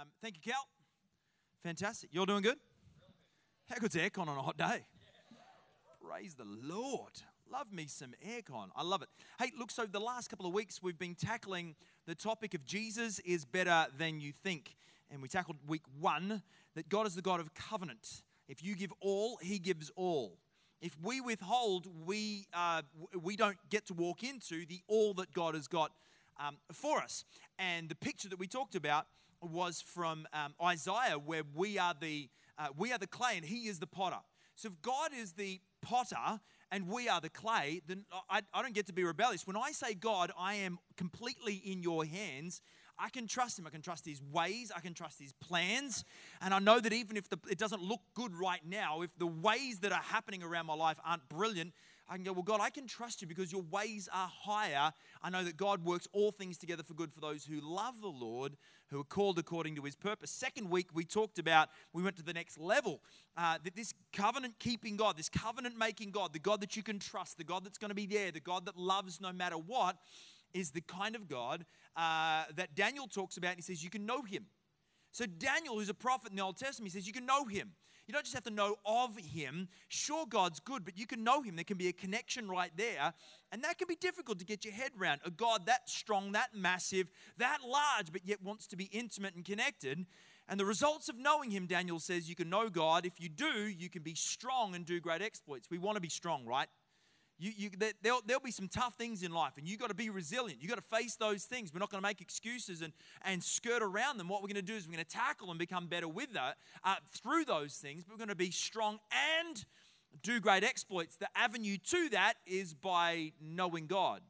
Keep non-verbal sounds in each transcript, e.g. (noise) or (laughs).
Um, thank you, Cal. Fantastic. You're doing good? How good's aircon on a hot day? Praise the Lord. Love me some aircon. I love it. Hey, look, so the last couple of weeks we've been tackling the topic of Jesus is better than you think. And we tackled week one that God is the God of covenant. If you give all, He gives all. If we withhold, we, uh, we don't get to walk into the all that God has got um, for us. And the picture that we talked about was from um, Isaiah, where we are the uh, we are the clay and He is the potter. So if God is the potter and we are the clay, then I, I don't get to be rebellious. When I say God, I am completely in Your hands. I can trust him. I can trust his ways. I can trust his plans. And I know that even if the, it doesn't look good right now, if the ways that are happening around my life aren't brilliant, I can go, Well, God, I can trust you because your ways are higher. I know that God works all things together for good for those who love the Lord, who are called according to his purpose. Second week, we talked about, we went to the next level, uh, that this covenant keeping God, this covenant making God, the God that you can trust, the God that's going to be there, the God that loves no matter what, is the kind of God uh, that Daniel talks about. And he says, You can know him. So, Daniel, who's a prophet in the Old Testament, he says, You can know him. You don't just have to know of him. Sure, God's good, but you can know him. There can be a connection right there. And that can be difficult to get your head around. A God that strong, that massive, that large, but yet wants to be intimate and connected. And the results of knowing him, Daniel says, you can know God. If you do, you can be strong and do great exploits. We want to be strong, right? You, you, there'll, there'll be some tough things in life, and you've got to be resilient. You've got to face those things. We're not going to make excuses and, and skirt around them. What we're going to do is we're going to tackle and become better with that uh, through those things. But we're going to be strong and do great exploits. The avenue to that is by knowing God.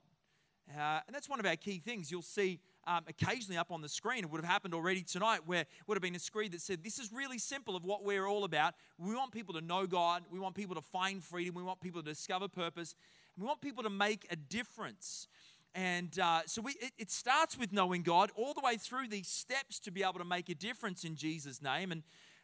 Uh, and that's one of our key things. You'll see um, occasionally up on the screen. It would have happened already tonight where would have been a screen that said, This is really simple of what we're all about. We want people to know God. We want people to find freedom. We want people to discover purpose. We want people to make a difference. And uh, so we, it, it starts with knowing God all the way through these steps to be able to make a difference in Jesus' name. And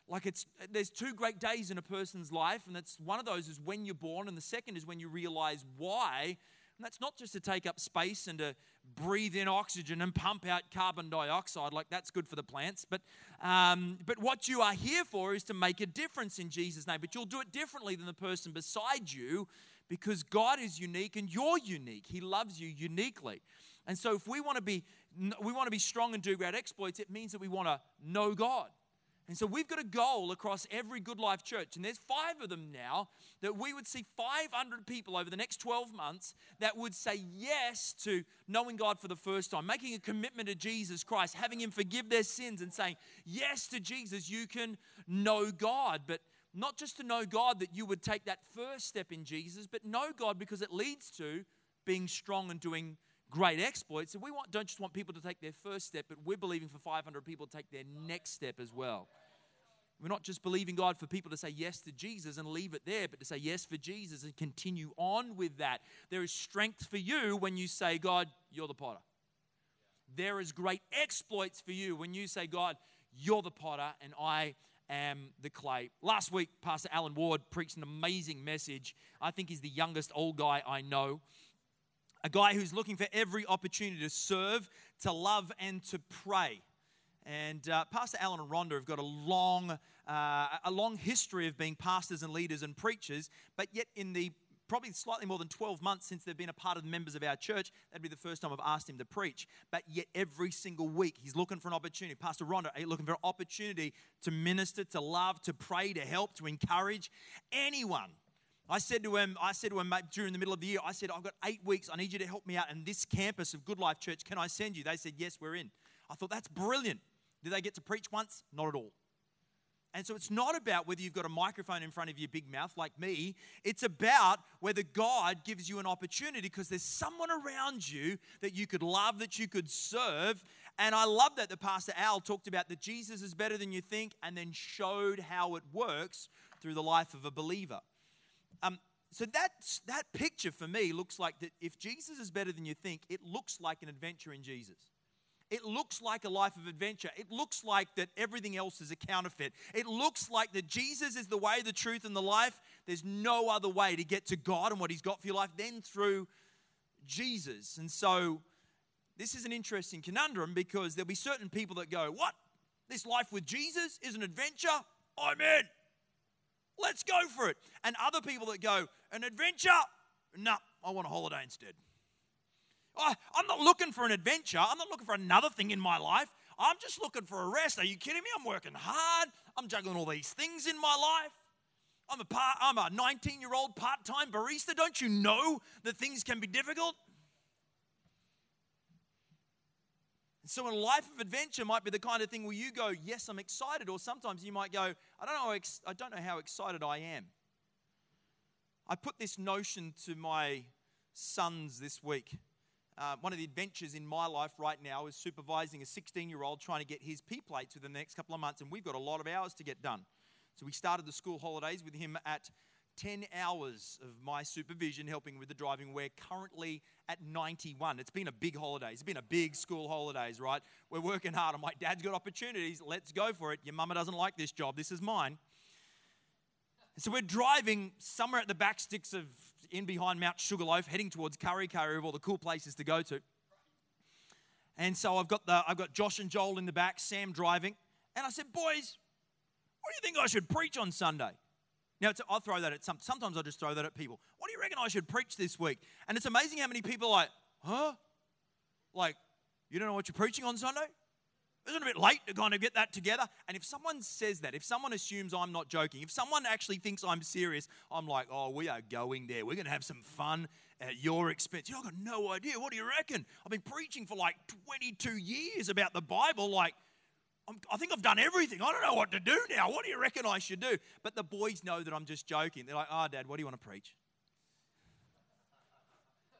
like it's there's two great days in a person's life, and that's one of those is when you're born, and the second is when you realize why and that's not just to take up space and to breathe in oxygen and pump out carbon dioxide, like that's good for the plants. But, um, but what you are here for is to make a difference in Jesus' name. But you'll do it differently than the person beside you because God is unique and you're unique. He loves you uniquely. And so if we want to be we want to be strong and do great exploits, it means that we want to know God. And so we've got a goal across every Good Life church, and there's five of them now, that we would see 500 people over the next 12 months that would say yes to knowing God for the first time, making a commitment to Jesus Christ, having Him forgive their sins, and saying yes to Jesus. You can know God, but not just to know God that you would take that first step in Jesus, but know God because it leads to being strong and doing great exploits. And we want, don't just want people to take their first step, but we're believing for 500 people to take their next step as well. We're not just believing God for people to say yes to Jesus and leave it there, but to say yes for Jesus and continue on with that. There is strength for you when you say, God, you're the potter. There is great exploits for you when you say, God, you're the potter and I am the clay. Last week, Pastor Alan Ward preached an amazing message. I think he's the youngest old guy I know a guy who's looking for every opportunity to serve, to love, and to pray. And uh, Pastor Alan and Rhonda have got a long, uh, a long history of being pastors and leaders and preachers, but yet in the probably slightly more than 12 months since they've been a part of the members of our church. That'd be the first time I've asked him to preach. But yet, every single week, he's looking for an opportunity. Pastor Rhonda, looking for an opportunity to minister, to love, to pray, to help, to encourage anyone I said to him, I said to him during the middle of the year, I said, I've got eight weeks. I need you to help me out in this campus of Good Life Church. Can I send you? They said, Yes, we're in. I thought, that's brilliant. Did they get to preach once? Not at all. And so it's not about whether you've got a microphone in front of your big mouth like me. It's about whether God gives you an opportunity because there's someone around you that you could love, that you could serve. And I love that the Pastor Al talked about that Jesus is better than you think and then showed how it works through the life of a believer. Um, so that, that picture for me looks like that if Jesus is better than you think, it looks like an adventure in Jesus. It looks like a life of adventure. It looks like that everything else is a counterfeit. It looks like that Jesus is the way, the truth, and the life. There's no other way to get to God and what He's got for your life than through Jesus. And so this is an interesting conundrum because there'll be certain people that go, What? This life with Jesus is an adventure. I'm in. Let's go for it. And other people that go, an adventure? No, I want a holiday instead. I, I'm not looking for an adventure. I'm not looking for another thing in my life. I'm just looking for a rest. Are you kidding me? I'm working hard. I'm juggling all these things in my life. I'm a part, I'm a 19 year old part time barista. Don't you know that things can be difficult? So, a life of adventure might be the kind of thing where you go, Yes, I'm excited. Or sometimes you might go, I don't know, I don't know how excited I am. I put this notion to my sons this week. Uh, one of the adventures in my life right now is supervising a 16 year old trying to get his P plates within the next couple of months, and we've got a lot of hours to get done. So, we started the school holidays with him at 10 hours of my supervision helping with the driving. We're currently at 91. It's been a big holiday. It's been a big school holidays, right? We're working hard. I'm like, Dad's got opportunities. Let's go for it. Your mama doesn't like this job. This is mine. so we're driving somewhere at the back sticks of in behind Mount Sugarloaf, heading towards Kurri Kurri of all the cool places to go to. And so I've got the I've got Josh and Joel in the back, Sam driving, and I said, boys, what do you think I should preach on Sunday? Now, I'll throw that at some, sometimes I'll just throw that at people. What do you reckon I should preach this week? And it's amazing how many people are like, huh? Like, you don't know what you're preaching on Sunday? Isn't it a bit late to kind of get that together? And if someone says that, if someone assumes I'm not joking, if someone actually thinks I'm serious, I'm like, oh, we are going there. We're going to have some fun at your expense. I've got no idea. What do you reckon? I've been preaching for like 22 years about the Bible. Like, i think I've done everything. I don't know what to do now. What do you reckon I should do? But the boys know that I'm just joking. They're like, oh, Dad, what do you want to preach?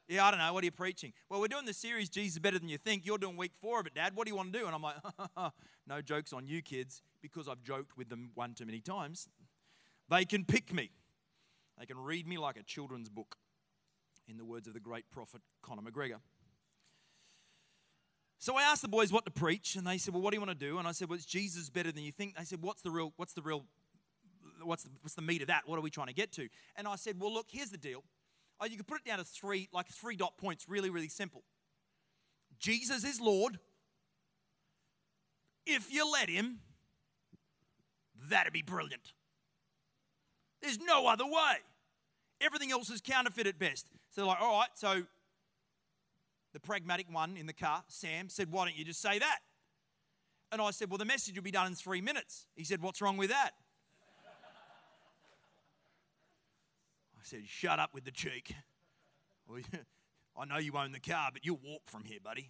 Yeah, I don't know. What are you preaching? Well, we're doing the series Jesus is Better Than You Think. You're doing week four of it, Dad. What do you want to do? And I'm like, (laughs) no jokes on you kids because I've joked with them one too many times. They can pick me, they can read me like a children's book, in the words of the great prophet Conor McGregor. So I asked the boys what to preach, and they said, "Well, what do you want to do?" And I said, "Well, it's Jesus better than you think." They said, "What's the real? What's the real? What's the, what's the meat of that? What are we trying to get to?" And I said, "Well, look, here's the deal. Oh, you could put it down to three, like three dot points. Really, really simple. Jesus is Lord. If you let Him, that'd be brilliant. There's no other way. Everything else is counterfeit at best. So, like, all right, so the pragmatic one in the car, Sam, said, Why don't you just say that? And I said, Well, the message will be done in three minutes. He said, What's wrong with that? I said, Shut up with the cheek. (laughs) I know you own the car, but you'll walk from here, buddy.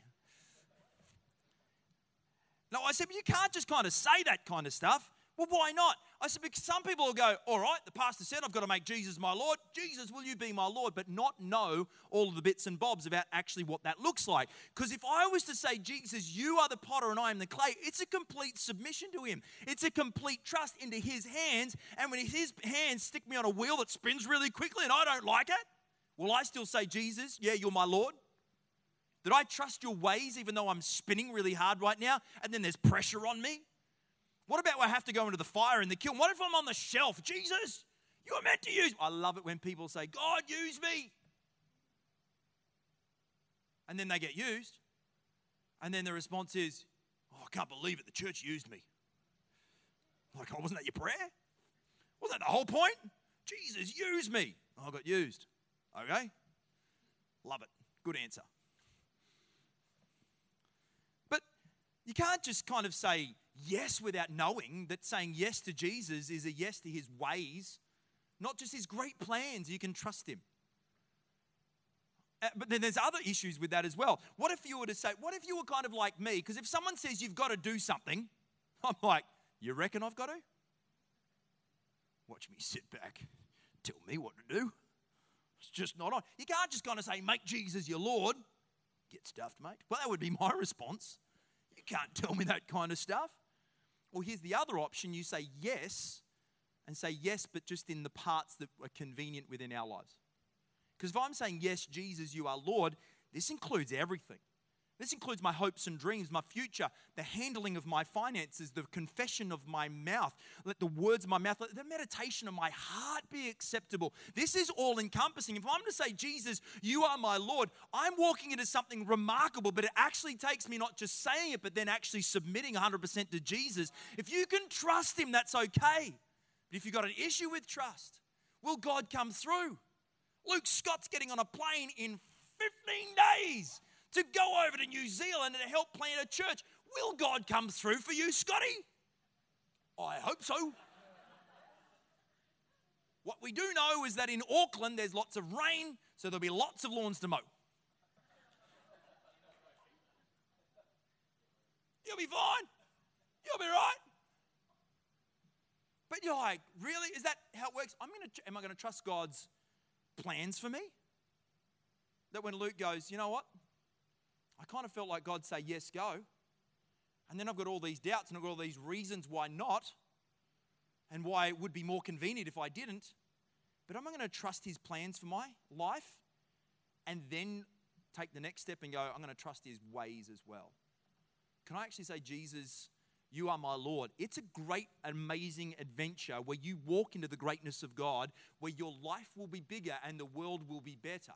No, I said, but you can't just kind of say that kind of stuff. Well, why not? I said, because some people will go, all right, the pastor said I've got to make Jesus my Lord. Jesus, will you be my Lord? But not know all of the bits and bobs about actually what that looks like. Because if I was to say, Jesus, you are the potter and I am the clay, it's a complete submission to him. It's a complete trust into his hands. And when his hands stick me on a wheel that spins really quickly and I don't like it, will I still say, Jesus, yeah, you're my Lord? Did I trust your ways even though I'm spinning really hard right now and then there's pressure on me? What about I have to go into the fire in the kiln? What if I'm on the shelf? Jesus, you are meant to use. I love it when people say, God, use me. And then they get used. And then the response is, Oh, I can't believe it. The church used me. Like, oh, wasn't that your prayer? Wasn't that the whole point? Jesus, use me. Oh, I got used. Okay? Love it. Good answer. But you can't just kind of say, yes without knowing that saying yes to Jesus is a yes to his ways, not just his great plans. You can trust him. Uh, but then there's other issues with that as well. What if you were to say, what if you were kind of like me? Because if someone says you've got to do something, (laughs) I'm like, you reckon I've got to? Watch me sit back, tell me what to do. It's just not on. You can't just kind of say, make Jesus your Lord. Get stuffed, mate. Well, that would be my (laughs) response. You can't tell me that kind of stuff. Or here's the other option you say yes, and say yes, but just in the parts that are convenient within our lives. Because if I'm saying, yes, Jesus, you are Lord, this includes everything. This includes my hopes and dreams, my future, the handling of my finances, the confession of my mouth. Let the words of my mouth, let the meditation of my heart be acceptable. This is all encompassing. If I'm to say, Jesus, you are my Lord, I'm walking into something remarkable, but it actually takes me not just saying it, but then actually submitting 100% to Jesus. If you can trust Him, that's okay. But if you've got an issue with trust, will God come through? Luke Scott's getting on a plane in 15 days to go over to New Zealand and help plant a church. Will God come through for you, Scotty? I hope so. What we do know is that in Auckland there's lots of rain, so there'll be lots of lawns to mow. You'll be fine. You'll be right. But you're like, really? Is that how it works? I'm gonna, am I to trust God's plans for me? That when Luke goes, you know what? I kind of felt like God say, yes, go. And then I've got all these doubts and I've got all these reasons why not and why it would be more convenient if I didn't. But am I going to trust his plans for my life and then take the next step and go, I'm going to trust his ways as well? Can I actually say, Jesus, you are my Lord? It's a great, amazing adventure where you walk into the greatness of God, where your life will be bigger and the world will be better,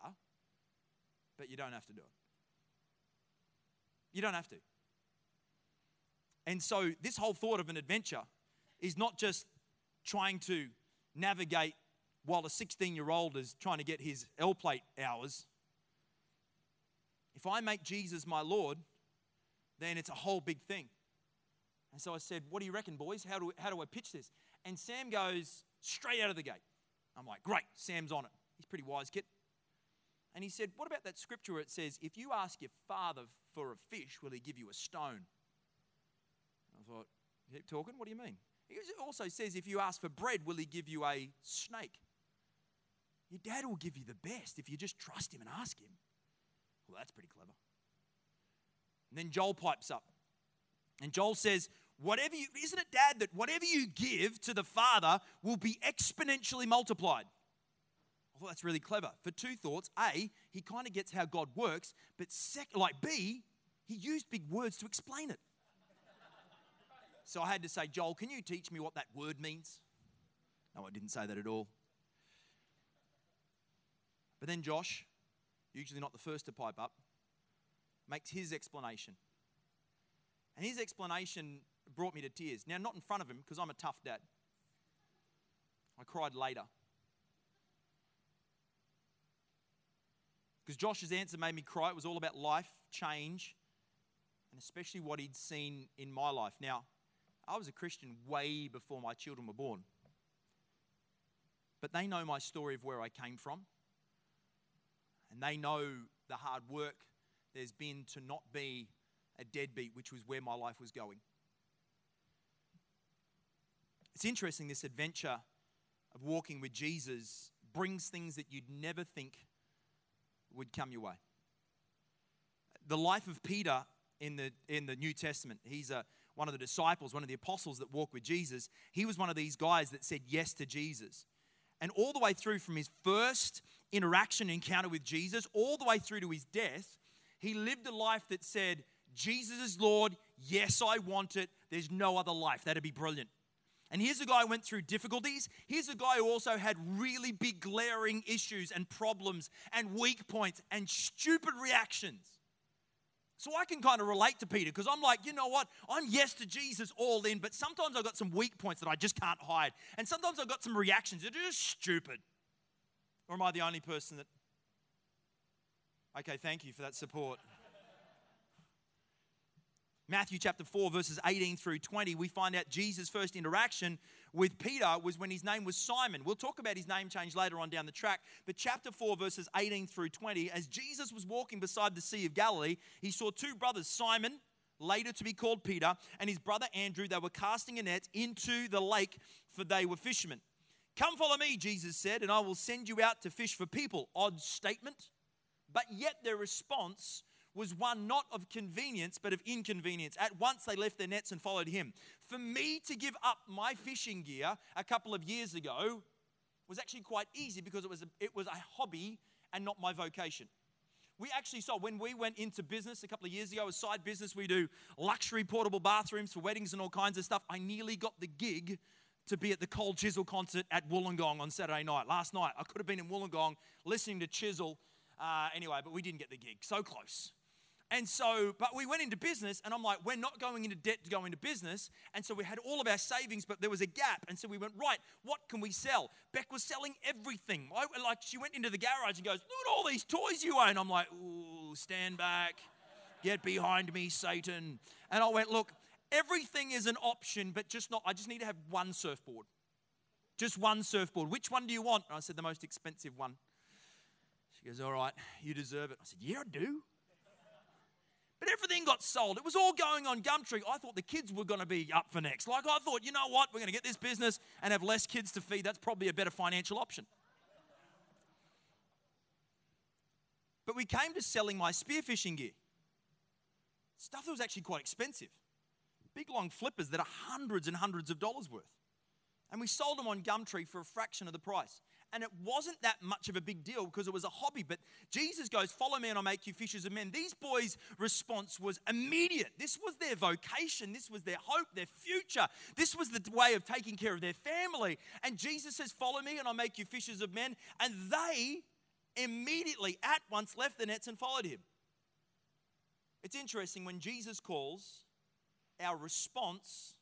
but you don't have to do it. You don't have to. And so, this whole thought of an adventure is not just trying to navigate while a 16 year old is trying to get his L plate hours. If I make Jesus my Lord, then it's a whole big thing. And so I said, What do you reckon, boys? How do, how do I pitch this? And Sam goes straight out of the gate. I'm like, Great, Sam's on it. He's pretty wise kid. And he said, What about that scripture where it says, If you ask your father for a fish, will he give you a stone? I thought, Keep talking, what do you mean? He also says, If you ask for bread, will he give you a snake? Your dad will give you the best if you just trust him and ask him. Well, that's pretty clever. And then Joel pipes up. And Joel says, Whatever you, isn't it, Dad, that whatever you give to the Father will be exponentially multiplied? Thought that's really clever for two thoughts. A, he kind of gets how God works, but second, like B, he used big words to explain it. So I had to say, Joel, can you teach me what that word means? No, I didn't say that at all. But then Josh, usually not the first to pipe up, makes his explanation. And his explanation brought me to tears. Now, not in front of him, because I'm a tough dad. I cried later. Because Josh's answer made me cry. It was all about life, change, and especially what he'd seen in my life. Now, I was a Christian way before my children were born. But they know my story of where I came from. And they know the hard work there's been to not be a deadbeat, which was where my life was going. It's interesting, this adventure of walking with Jesus brings things that you'd never think would come your way. The life of Peter in the, in the New Testament, he's a, one of the disciples, one of the apostles that walked with Jesus. He was one of these guys that said yes to Jesus. And all the way through from his first interaction, encounter with Jesus, all the way through to his death, he lived a life that said, Jesus is Lord. Yes, I want it. There's no other life. That'd be brilliant. And here's a guy who went through difficulties. Here's a guy who also had really big glaring issues and problems and weak points and stupid reactions. So I can kind of relate to Peter because I'm like, you know what? I'm yes to Jesus all in, but sometimes I've got some weak points that I just can't hide. And sometimes I've got some reactions that are just stupid. Or am I the only person that. Okay, thank you for that support. Matthew chapter 4, verses 18 through 20, we find out Jesus' first interaction with Peter was when his name was Simon. We'll talk about his name change later on down the track. But chapter 4, verses 18 through 20, as Jesus was walking beside the Sea of Galilee, he saw two brothers, Simon, later to be called Peter, and his brother Andrew. They were casting a net into the lake, for they were fishermen. Come follow me, Jesus said, and I will send you out to fish for people. Odd statement. But yet their response was one not of convenience, but of inconvenience. At once they left their nets and followed him. For me to give up my fishing gear a couple of years ago was actually quite easy because it was a, it was a hobby and not my vocation. We actually saw when we went into business a couple of years ago, a side business, we do luxury portable bathrooms for weddings and all kinds of stuff. I nearly got the gig to be at the Cold Chisel concert at Wollongong on Saturday night. Last night, I could have been in Wollongong listening to Chisel. Uh, anyway, but we didn't get the gig. So close. And so, but we went into business, and I'm like, we're not going into debt to go into business. And so we had all of our savings, but there was a gap. And so we went, right, what can we sell? Beck was selling everything. I, like, she went into the garage and goes, look at all these toys you own. I'm like, ooh, stand back. Get behind me, Satan. And I went, look, everything is an option, but just not, I just need to have one surfboard. Just one surfboard. Which one do you want? And I said, the most expensive one. She goes, all right, you deserve it. I said, yeah, I do. But everything got sold. It was all going on Gumtree. I thought the kids were going to be up for next. Like, I thought, you know what? We're going to get this business and have less kids to feed. That's probably a better financial option. But we came to selling my spearfishing gear. Stuff that was actually quite expensive. Big long flippers that are hundreds and hundreds of dollars worth. And we sold them on Gumtree for a fraction of the price and it wasn't that much of a big deal because it was a hobby. But Jesus goes, Follow me and I'll make you fishers of men. These boys' response was immediate. This was their vocation, this was their hope, their future. This was the way of taking care of their family. And Jesus says, Follow me and I'll make you fishers of men. And they immediately, at once, left the nets and followed him. It's interesting when Jesus calls, our response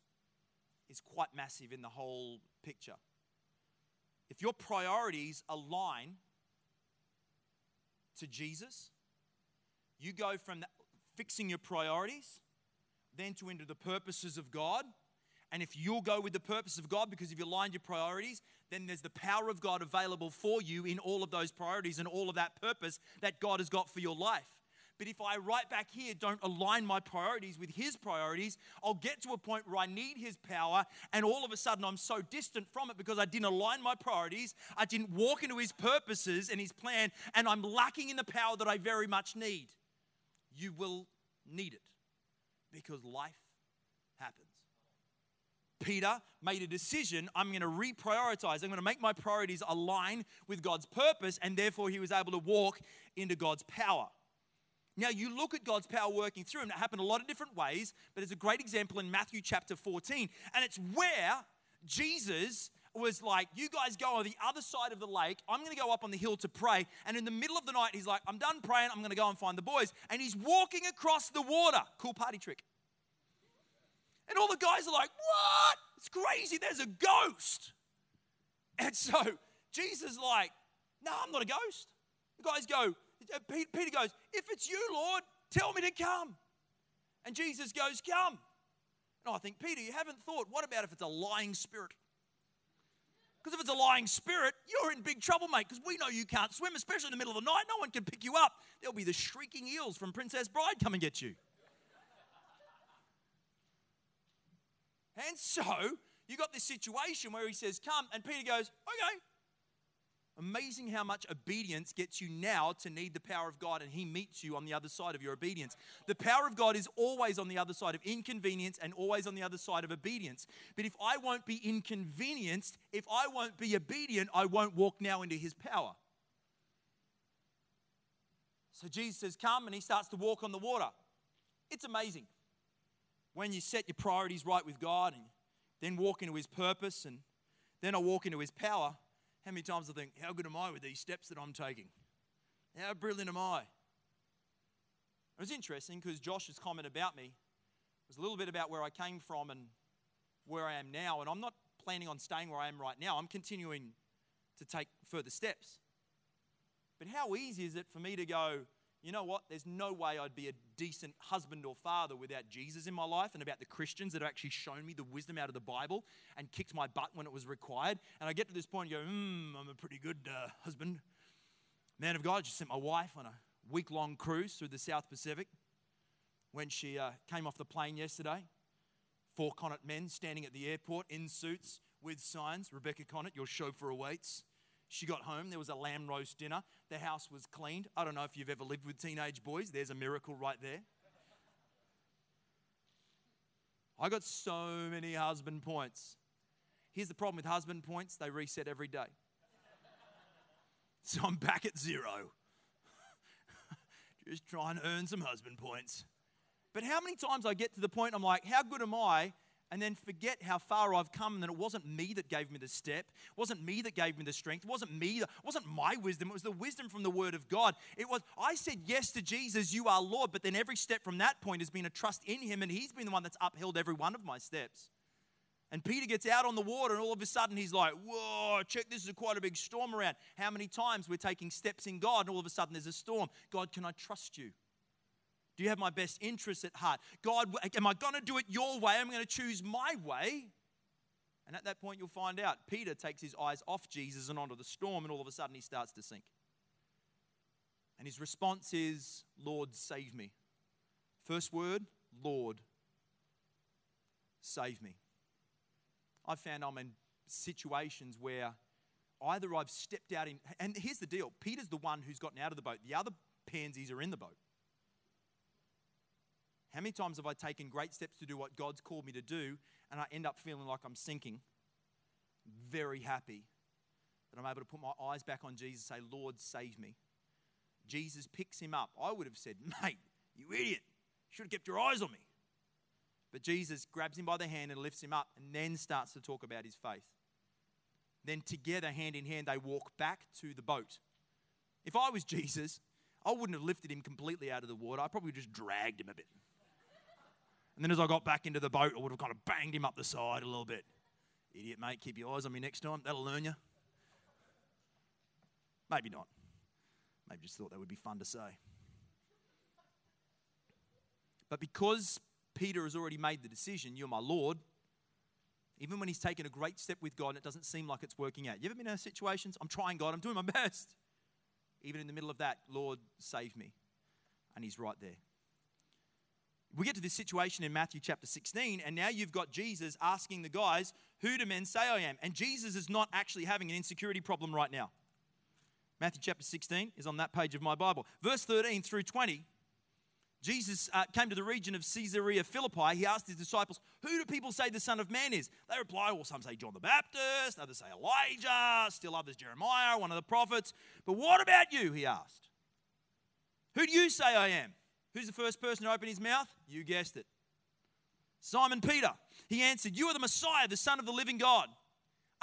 is quite massive in the whole picture if your priorities align to Jesus, you go from fixing your priorities then to into the purposes of God. And if you'll go with the purpose of God because if you aligned your priorities, then there's the power of God available for you in all of those priorities and all of that purpose that God has got for your life. But if I right back here don't align my priorities with His priorities, I'll get to a point where I need His power, and all of a sudden I'm so distant from it because I didn't align my priorities, I didn't walk into His purposes and His plan, and I'm lacking in the power that I very much need. You will need it because life happens. Peter made a decision I'm going to reprioritize. I'm going to make my priorities align with God's purpose, and therefore he was able to walk into God's power. Now, you look at God's power working through him. It happened a lot of different ways, but it's a great example in Matthew chapter 14. And it's where Jesus was like, You guys go on the other side of the lake. I'm going to go up on the hill to pray. And in the middle of the night, he's like, I'm done praying. I'm going to go and find the boys. And he's walking across the water. Cool party trick. And all the guys are like, What? It's crazy. There's a ghost. And so Jesus like, No, I'm not a ghost. The guys go, Peter goes, If it's you, Lord, tell me to come. And Jesus goes, Come. And I think, Peter, you haven't thought, what about if it's a lying spirit? Because if it's a lying spirit, you're in big trouble, mate, because we know you can't swim, especially in the middle of the night. No one can pick you up. There'll be the shrieking eels from Princess Bride come and get you. and so, you got this situation where he says, Come, and Peter goes, Okay, Amazing how much obedience gets you now to need the power of God, and He meets you on the other side of your obedience. The power of God is always on the other side of inconvenience and always on the other side of obedience. But if I won't be inconvenienced, if I won't be obedient, I won't walk now into His power. So Jesus says, Come, and He starts to walk on the water. It's amazing when you set your priorities right with God and then walk into His purpose and then I walk into His power how many times I think, how good am I with these steps that I'm taking? How brilliant am I? It was interesting because Josh's comment about me was a little bit about where I came from and where I am now. And I'm not planning on staying where I am right now, I'm continuing to take further steps. But how easy is it for me to go, you know what? There's no way I'd be a decent husband or father without Jesus in my life and about the Christians that have actually shown me the wisdom out of the Bible and kicked my butt when it was required. And I get to this point and go, hmm, I'm a pretty good uh, husband. Man of God, I just sent my wife on a week long cruise through the South Pacific. When she uh, came off the plane yesterday, four Conant men standing at the airport in suits with signs Rebecca Conant, your chauffeur awaits. She got home, there was a lamb roast dinner. The house was cleaned. I don't know if you've ever lived with teenage boys, there's a miracle right there. I got so many husband points. Here's the problem with husband points they reset every day. (laughs) So I'm back at zero. (laughs) just try and earn some husband points. But how many times I get to the point I'm like, how good am I? And then forget how far I've come, and then it wasn't me that gave me the step. It wasn't me that gave me the strength. It wasn't me. It wasn't my wisdom. It was the wisdom from the Word of God. It was I said yes to Jesus, you are Lord. But then every step from that point has been a trust in Him, and He's been the one that's upheld every one of my steps. And Peter gets out on the water, and all of a sudden he's like, Whoa, check, this is quite a big storm around. How many times we're taking steps in God, and all of a sudden there's a storm? God, can I trust you? Do you have my best interests at heart? God, am I going to do it your way? I'm going to choose my way. And at that point, you'll find out Peter takes his eyes off Jesus and onto the storm, and all of a sudden he starts to sink. And his response is, Lord, save me. First word, Lord, save me. I've found I'm in situations where either I've stepped out in, and here's the deal Peter's the one who's gotten out of the boat, the other pansies are in the boat. How many times have I taken great steps to do what God's called me to do, and I end up feeling like I'm sinking? Very happy that I'm able to put my eyes back on Jesus and say, Lord, save me. Jesus picks him up. I would have said, Mate, you idiot. You should have kept your eyes on me. But Jesus grabs him by the hand and lifts him up and then starts to talk about his faith. Then, together, hand in hand, they walk back to the boat. If I was Jesus, I wouldn't have lifted him completely out of the water. I probably just dragged him a bit. And then as I got back into the boat, I would have kind of banged him up the side a little bit. Idiot, mate, keep your eyes on me next time. That'll learn you. Maybe not. Maybe just thought that would be fun to say. But because Peter has already made the decision, You're my Lord, even when he's taken a great step with God and it doesn't seem like it's working out. You ever been in those situations? I'm trying, God, I'm doing my (laughs) best. Even in the middle of that, Lord, save me. And he's right there. We get to this situation in Matthew chapter 16, and now you've got Jesus asking the guys, Who do men say I am? And Jesus is not actually having an insecurity problem right now. Matthew chapter 16 is on that page of my Bible. Verse 13 through 20, Jesus uh, came to the region of Caesarea Philippi. He asked his disciples, Who do people say the Son of Man is? They reply, Well, some say John the Baptist, others say Elijah, still others Jeremiah, one of the prophets. But what about you? He asked. Who do you say I am? Who's the first person to open his mouth? You guessed it. Simon Peter. He answered, You are the Messiah, the Son of the living God.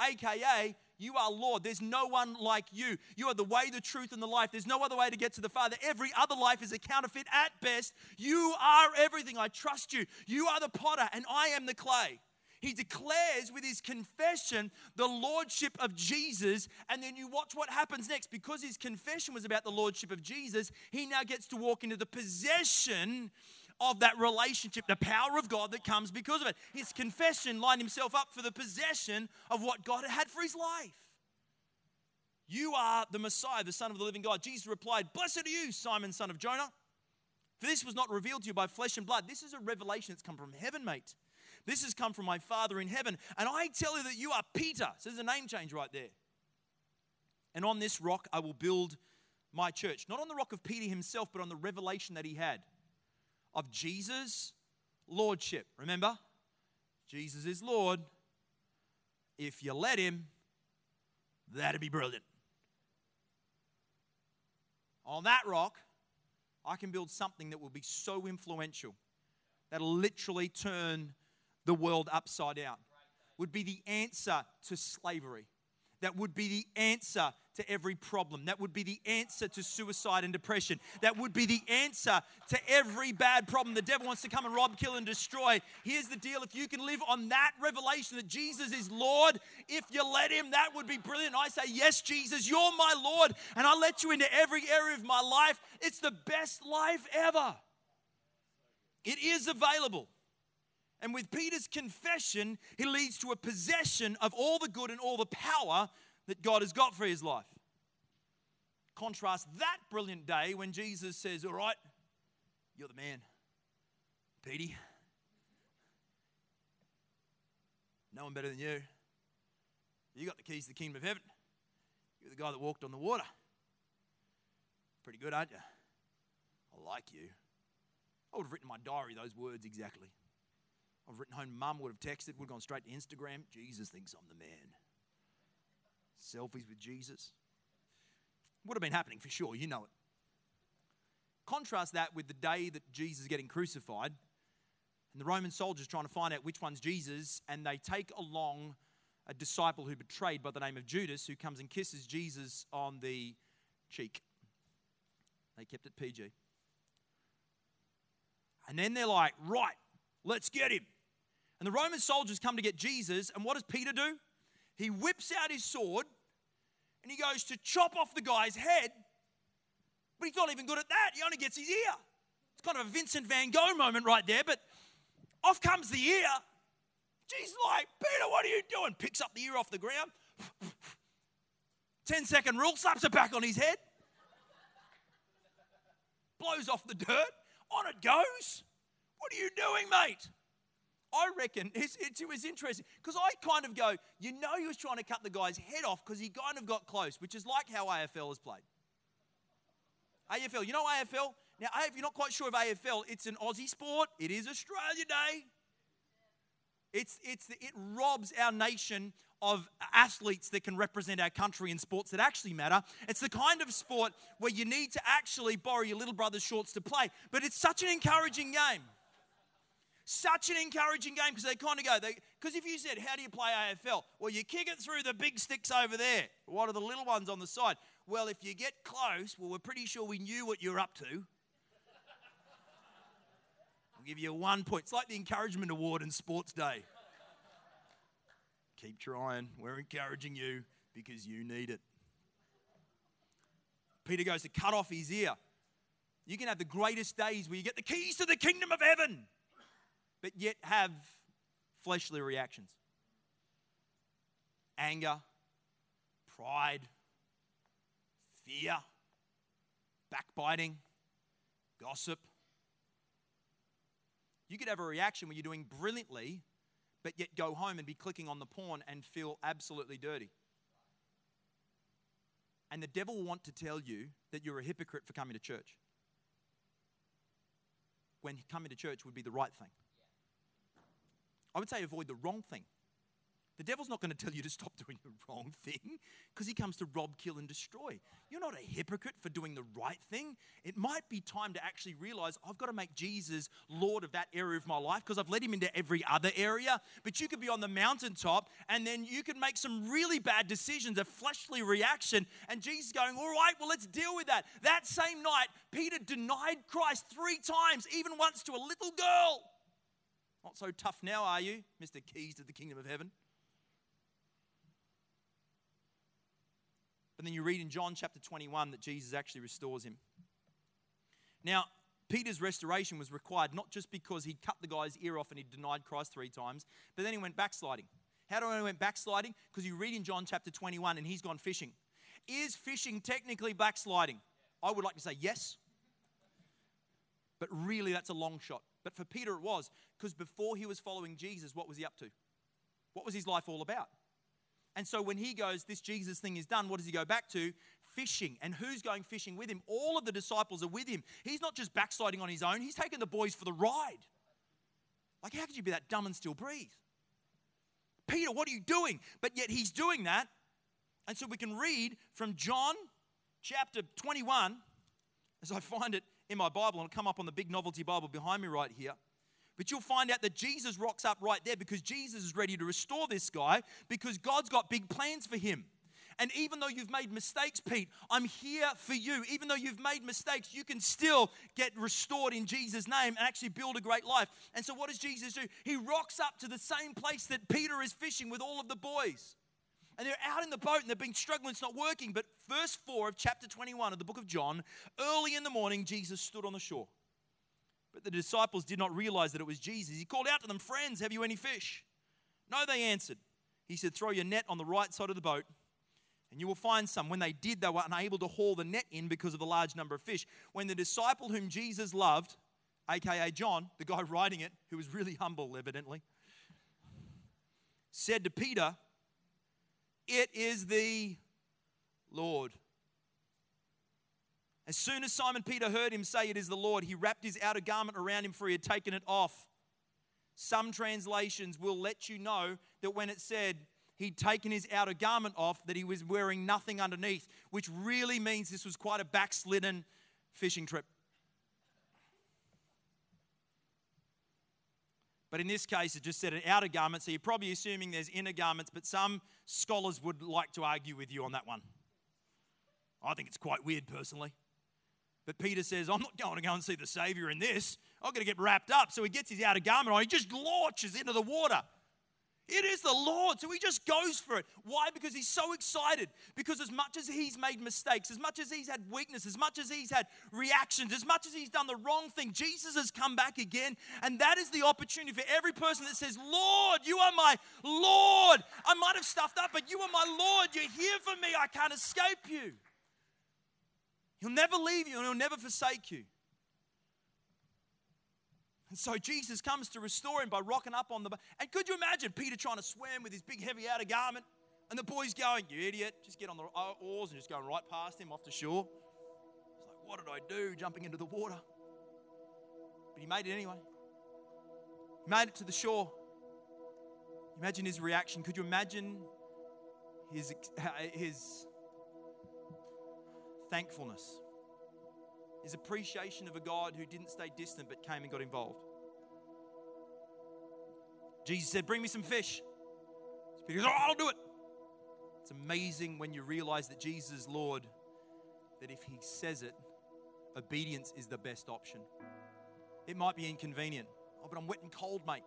AKA, you are Lord. There's no one like you. You are the way, the truth, and the life. There's no other way to get to the Father. Every other life is a counterfeit at best. You are everything. I trust you. You are the potter, and I am the clay. He declares with his confession the lordship of Jesus, and then you watch what happens next. Because his confession was about the lordship of Jesus, he now gets to walk into the possession of that relationship, the power of God that comes because of it. His confession lined himself up for the possession of what God had had for his life. You are the Messiah, the Son of the living God. Jesus replied, Blessed are you, Simon, son of Jonah. For this was not revealed to you by flesh and blood. This is a revelation that's come from heaven, mate. This has come from my Father in heaven. And I tell you that you are Peter. So there's a name change right there. And on this rock I will build my church. Not on the rock of Peter himself, but on the revelation that he had of Jesus' lordship. Remember? Jesus is Lord. If you let him, that'd be brilliant. On that rock, I can build something that will be so influential that'll literally turn the world upside down, would be the answer to slavery. That would be the answer to every problem. That would be the answer to suicide and depression. That would be the answer to every bad problem. The devil wants to come and rob, kill, and destroy. Here's the deal if you can live on that revelation that Jesus is Lord, if you let Him, that would be brilliant. I say, Yes, Jesus, you're my Lord, and I let you into every area of my life. It's the best life ever. It is available. And with Peter's confession, he leads to a possession of all the good and all the power that God has got for his life. Contrast that brilliant day when Jesus says, All right, you're the man. Petey, no one better than you. You got the keys to the kingdom of heaven. You're the guy that walked on the water. Pretty good, aren't you? I like you. I would have written my diary those words exactly. I've written home, mum would have texted, would have gone straight to Instagram. Jesus thinks I'm the man. Selfies with Jesus. Would have been happening for sure, you know it. Contrast that with the day that Jesus is getting crucified, and the Roman soldiers trying to find out which one's Jesus, and they take along a disciple who betrayed by the name of Judas, who comes and kisses Jesus on the cheek. They kept it PG. And then they're like, right, let's get him. And the Roman soldiers come to get Jesus, and what does Peter do? He whips out his sword and he goes to chop off the guy's head, but he's not even good at that. He only gets his ear. It's kind of a Vincent van Gogh moment right there, but off comes the ear. Jesus, like, Peter, what are you doing? Picks up the ear off the ground. 10 second rule, slaps it back on his head, blows off the dirt. On it goes. What are you doing, mate? I reckon it was interesting because I kind of go, you know, he was trying to cut the guy's head off because he kind of got close, which is like how AFL is played. AFL, you know AFL? Now, if you're not quite sure of AFL, it's an Aussie sport. It is Australia Day. It's, it's, it robs our nation of athletes that can represent our country in sports that actually matter. It's the kind of sport where you need to actually borrow your little brother's shorts to play. But it's such an encouraging game. Such an encouraging game because they kind of go, because if you said, How do you play AFL? Well, you kick it through the big sticks over there. What are the little ones on the side? Well, if you get close, well, we're pretty sure we knew what you're up to. I'll give you one point. It's like the encouragement award in Sports Day. Keep trying. We're encouraging you because you need it. Peter goes to cut off his ear. You can have the greatest days where you get the keys to the kingdom of heaven but yet have fleshly reactions anger, pride, fear, backbiting, gossip. You could have a reaction where you're doing brilliantly, but yet go home and be clicking on the porn and feel absolutely dirty. And the devil will want to tell you that you're a hypocrite for coming to church. When coming to church would be the right thing. I would say avoid the wrong thing. The devil's not going to tell you to stop (laughs) doing the wrong thing because he comes to rob, kill, and destroy. You're not a hypocrite for doing the right thing. It might be time to actually realize I've got to make Jesus Lord of that area of my life because I've led him into every other area. But you could be on the mountaintop and then you could make some really bad decisions, a fleshly reaction, and Jesus going, All right, well, let's deal with that. That same night, Peter denied Christ three times, even once to a little girl. Not so tough now, are you, Mr. Keys to the Kingdom of Heaven? But then you read in John chapter 21 that Jesus actually restores him. Now, Peter's restoration was required not just because he cut the guy's ear off and he denied Christ three times, but then he went backsliding. How do I know he went backsliding? Because you read in John chapter 21 and he's gone fishing. Is fishing technically backsliding? I would like to say yes. But really, that's a long shot. But for Peter, it was because before he was following Jesus, what was he up to? What was his life all about? And so when he goes, This Jesus thing is done, what does he go back to? Fishing. And who's going fishing with him? All of the disciples are with him. He's not just backsliding on his own, he's taking the boys for the ride. Like, how could you be that dumb and still breathe? Peter, what are you doing? But yet he's doing that. And so we can read from John chapter 21, as I find it in my Bible, and it'll come up on the big novelty Bible behind me right here. But you'll find out that Jesus rocks up right there because Jesus is ready to restore this guy because God's got big plans for him. And even though you've made mistakes, Pete, I'm here for you. Even though you've made mistakes, you can still get restored in Jesus' name and actually build a great life. And so, what does Jesus do? He rocks up to the same place that Peter is fishing with all of the boys and they're out in the boat and they've been struggling, it's not working. But verse 4 of chapter 21 of the book of John, early in the morning, Jesus stood on the shore. But the disciples did not realize that it was Jesus. He called out to them, Friends, have you any fish? No, they answered. He said, Throw your net on the right side of the boat, and you will find some. When they did, they were unable to haul the net in because of the large number of fish. When the disciple whom Jesus loved, aka John, the guy (laughs) writing it, who was really humble, evidently, said to Peter, it is the Lord. As soon as Simon Peter heard him say, It is the Lord, he wrapped his outer garment around him, for he had taken it off. Some translations will let you know that when it said he'd taken his outer garment off, that he was wearing nothing underneath, which really means this was quite a backslidden fishing trip. But in this case, it just said an outer garment, so you're probably assuming there's inner garments, but some scholars would like to argue with you on that one. I think it's quite weird personally. But Peter says, I'm not going to go and see the Savior in this. I'm going to get wrapped up. So he gets his outer garment on. He just launches into the water. It is the Lord. So he just goes for it. Why? Because he's so excited. Because as much as he's made mistakes, as much as he's had weakness, as much as he's had reactions, as much as he's done the wrong thing, Jesus has come back again. And that is the opportunity for every person that says, Lord, you are my Lord. I might have stuffed up, but you are my Lord. You're here for me. I can't escape you. He'll never leave you and he'll never forsake you. And so Jesus comes to restore him by rocking up on the boat. And could you imagine Peter trying to swim with his big heavy outer garment? And the boy's going, You idiot, just get on the oars and just going right past him off the shore. He's like, What did I do jumping into the water? But he made it anyway. He made it to the shore. Imagine his reaction. Could you imagine his, his thankfulness? Is appreciation of a God who didn't stay distant but came and got involved. Jesus said, Bring me some fish. Peter goes, Oh, I'll do it. It's amazing when you realize that Jesus is Lord, that if he says it, obedience is the best option. It might be inconvenient. Oh, but I'm wet and cold, mate.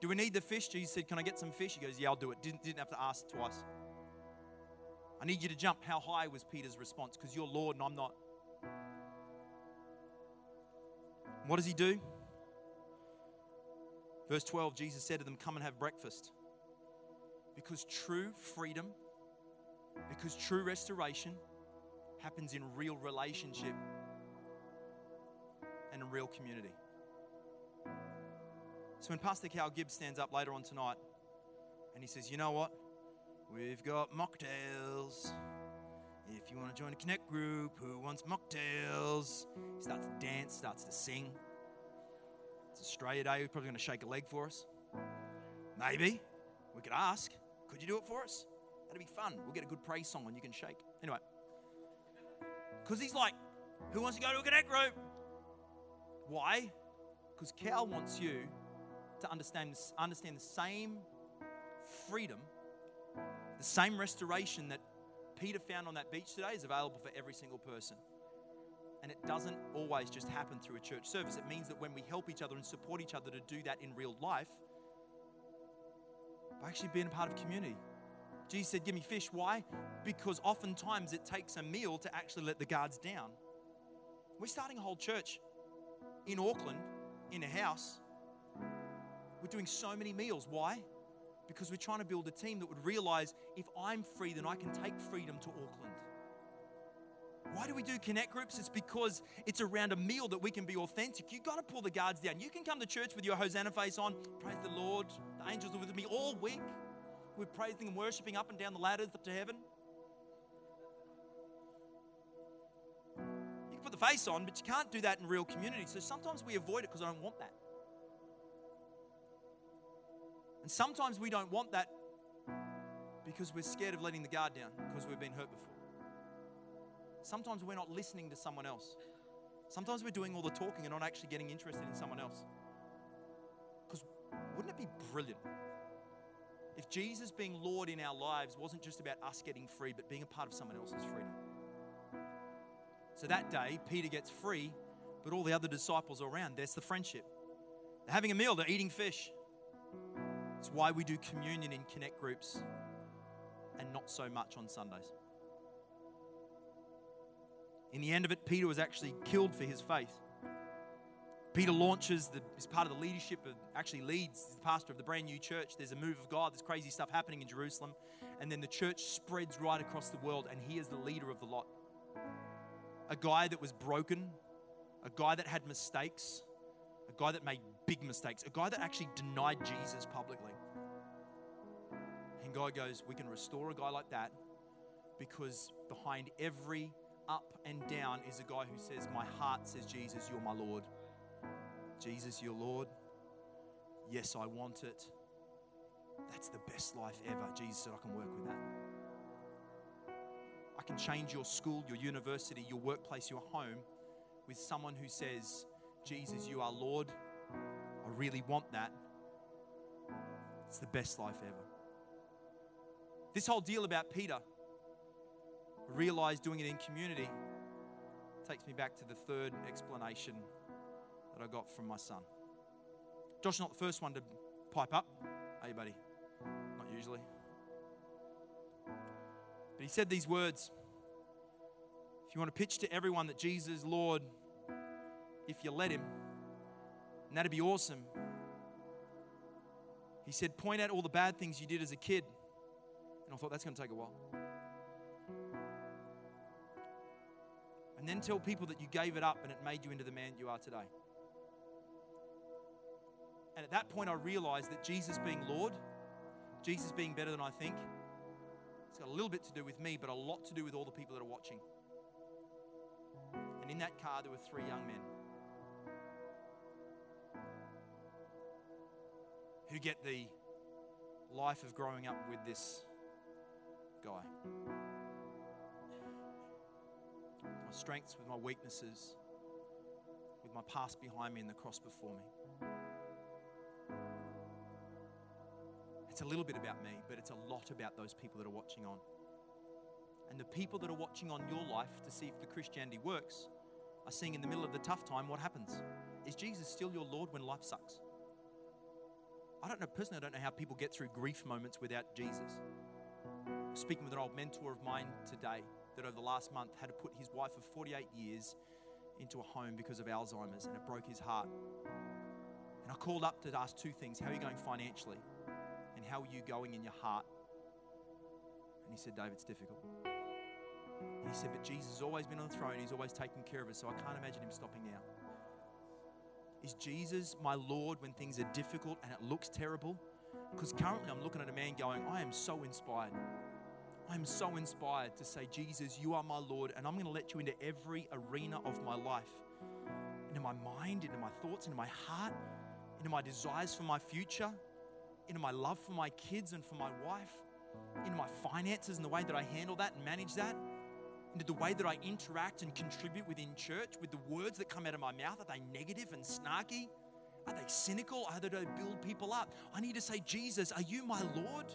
Do we need the fish? Jesus said, Can I get some fish? He goes, Yeah, I'll do it. Didn't, didn't have to ask twice. I need you to jump. How high was Peter's response? Because you're Lord and I'm not. What does he do? Verse 12 Jesus said to them, Come and have breakfast. Because true freedom, because true restoration happens in real relationship and in real community. So when Pastor Cal Gibbs stands up later on tonight and he says, You know what? We've got mocktails. If you want to join a Connect group, who wants mocktails? He starts to dance, starts to sing. It's Australia Day. He's probably going to shake a leg for us. Maybe. We could ask. Could you do it for us? That'd be fun. We'll get a good praise song and you can shake. Anyway. Because he's like, who wants to go to a Connect group? Why? Because Cal wants you to understand, understand the same freedom, the same restoration that Peter found on that beach today is available for every single person. And it doesn't always just happen through a church service. It means that when we help each other and support each other to do that in real life, by actually being a part of community. Jesus said, Give me fish. Why? Because oftentimes it takes a meal to actually let the guards down. We're starting a whole church in Auckland, in a house. We're doing so many meals. Why? Because we're trying to build a team that would realize if I'm free, then I can take freedom to Auckland. Why do we do connect groups? It's because it's around a meal that we can be authentic. You've got to pull the guards down. You can come to church with your Hosanna face on, praise the Lord. The angels are with me all week. We're praising and worshiping up and down the ladders up to heaven. You can put the face on, but you can't do that in real community. So sometimes we avoid it because I don't want that. And sometimes we don't want that because we're scared of letting the guard down because we've been hurt before. Sometimes we're not listening to someone else. Sometimes we're doing all the talking and not actually getting interested in someone else. Because wouldn't it be brilliant if Jesus being Lord in our lives wasn't just about us getting free, but being a part of someone else's freedom? So that day, Peter gets free, but all the other disciples are around. There's the friendship. They're having a meal, they're eating fish. It's why we do communion in connect groups and not so much on Sundays. In the end of it, Peter was actually killed for his faith. Peter launches, the, is part of the leadership, of, actually leads, the pastor of the brand new church. There's a move of God, there's crazy stuff happening in Jerusalem. And then the church spreads right across the world, and he is the leader of the lot. A guy that was broken, a guy that had mistakes, a guy that made big mistakes, a guy that actually denied Jesus publicly. And God goes, We can restore a guy like that because behind every up and down is a guy who says, My heart says, Jesus, you're my Lord. Jesus, you're Lord. Yes, I want it. That's the best life ever. Jesus said, I can work with that. I can change your school, your university, your workplace, your home with someone who says, Jesus, you are Lord. I really want that, it's the best life ever. This whole deal about Peter, I realized doing it in community, takes me back to the third explanation that I got from my son. Josh, not the first one to pipe up. Hey, buddy. Not usually. But he said these words If you want to pitch to everyone that Jesus Lord, if you let him, and that'd be awesome. He said, Point out all the bad things you did as a kid. And I thought that's going to take a while. And then tell people that you gave it up and it made you into the man you are today. And at that point, I realized that Jesus being Lord, Jesus being better than I think, it's got a little bit to do with me, but a lot to do with all the people that are watching. And in that car, there were three young men who get the life of growing up with this guy. My strengths with my weaknesses, with my past behind me and the cross before me. It's a little bit about me, but it's a lot about those people that are watching on. And the people that are watching on your life to see if the Christianity works are seeing in the middle of the tough time what happens. Is Jesus still your Lord when life sucks? I don't know, personally, I don't know how people get through grief moments without Jesus. Speaking with an old mentor of mine today, that over the last month had to put his wife of 48 years into a home because of Alzheimer's, and it broke his heart. And I called up to ask two things How are you going financially? And how are you going in your heart? And he said, Dave, it's difficult. And he said, But Jesus has always been on the throne, he's always taken care of us, so I can't imagine him stopping now. Is Jesus my Lord when things are difficult and it looks terrible? Because currently I'm looking at a man going, I am so inspired. I'm so inspired to say, Jesus, you are my Lord, and I'm going to let you into every arena of my life into my mind, into my thoughts, into my heart, into my desires for my future, into my love for my kids and for my wife, into my finances and the way that I handle that and manage that, into the way that I interact and contribute within church, with the words that come out of my mouth. Are they negative and snarky? Are they cynical? Are they to build people up? I need to say, Jesus, are you my Lord?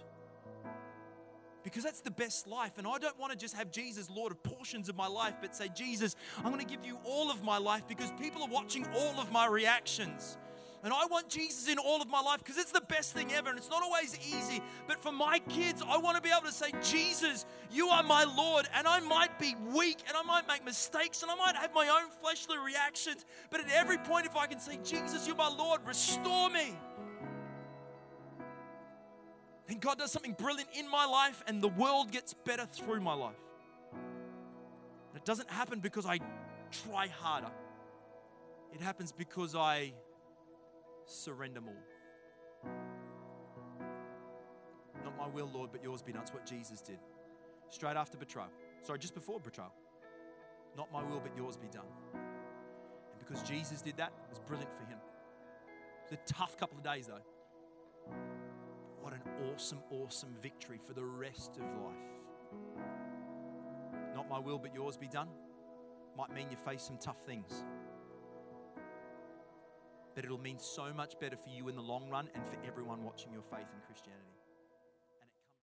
because that's the best life. And I don't want to just have Jesus Lord of portions of my life, but say, Jesus, I'm going to give you all of my life because people are watching all of my reactions. And I want Jesus in all of my life because it's the best thing ever. And it's not always easy. But for my kids, I want to be able to say, Jesus, you are my Lord. And I might be weak and I might make mistakes and I might have my own fleshly reactions. But at every point, if I can say, Jesus, you're my Lord, restore me then God does something brilliant in my life and the world gets better through my life. it doesn't happen because I try harder, it happens because I surrender more. Not my will, Lord, but yours be done. That's what Jesus did. Straight after betrayal. Sorry, just before betrayal. Not my will, but yours be done. And because Jesus did that, it was brilliant for him. It was a tough couple of days, though. What an awesome, awesome victory for the rest of life. Not my will, but yours be done. Might mean you face some tough things. But it'll mean so much better for you in the long run and for everyone watching your faith in Christianity.